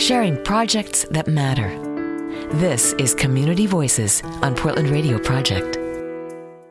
sharing projects that matter. This is Community Voices on Portland Radio Project.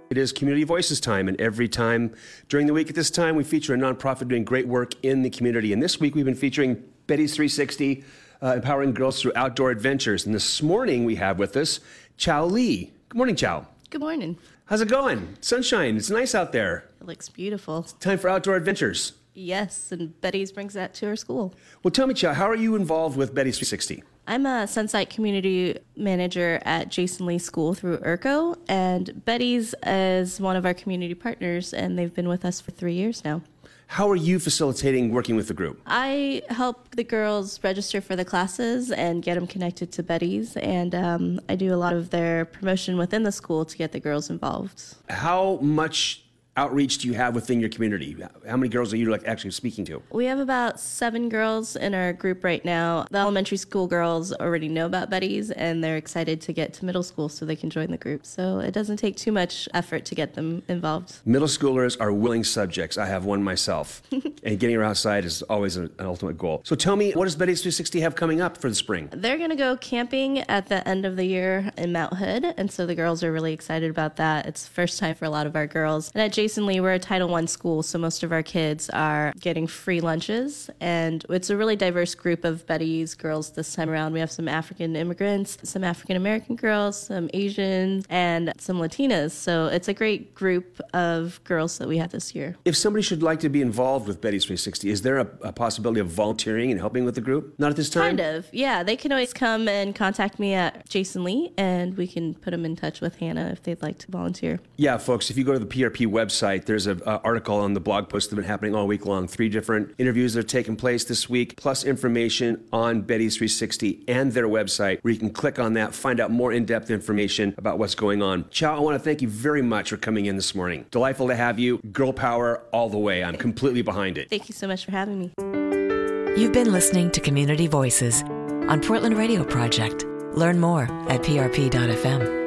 It is Community Voices time, and every time during the week at this time, we feature a nonprofit doing great work in the community. And this week, we've been featuring Betty's 360, uh, empowering girls through outdoor adventures. And this morning, we have with us Chow Lee. Good morning, Chow. Good morning. How's it going? Sunshine. It's nice out there. It looks beautiful. Time for outdoor adventures. Yes, and Betty's brings that to her school. Well, tell me, Chow, how are you involved with Betty's 360? I'm a Sunsite community manager at Jason Lee School through IRCO, and Betty's is one of our community partners, and they've been with us for three years now. How are you facilitating working with the group? I help the girls register for the classes and get them connected to Betty's, and um, I do a lot of their promotion within the school to get the girls involved. How much outreach do you have within your community? How many girls are you like actually speaking to? We have about seven girls in our group right now. The elementary school girls already know about Betty's and they're excited to get to middle school so they can join the group. So it doesn't take too much effort to get them involved. Middle schoolers are willing subjects. I have one myself. and getting her outside is always an, an ultimate goal. So tell me, what does Betty's 360 have coming up for the spring? They're going to go camping at the end of the year in Mount Hood. And so the girls are really excited about that. It's first time for a lot of our girls. And at Jason Lee, we're a Title I school, so most of our kids are getting free lunches. And it's a really diverse group of Betty's girls this time around. We have some African immigrants, some African American girls, some Asians, and some Latinas. So it's a great group of girls that we have this year. If somebody should like to be involved with Betty's 360, is there a, a possibility of volunteering and helping with the group? Not at this time? Kind of, yeah. They can always come and contact me at Jason Lee, and we can put them in touch with Hannah if they'd like to volunteer. Yeah, folks, if you go to the PRP website, there's an article on the blog post that's been happening all week long. Three different interviews that have taken place this week, plus information on Betty's 360 and their website, where you can click on that, find out more in depth information about what's going on. Chow, I want to thank you very much for coming in this morning. Delightful to have you. Girl power all the way. I'm completely behind it. Thank you so much for having me. You've been listening to Community Voices on Portland Radio Project. Learn more at prp.fm.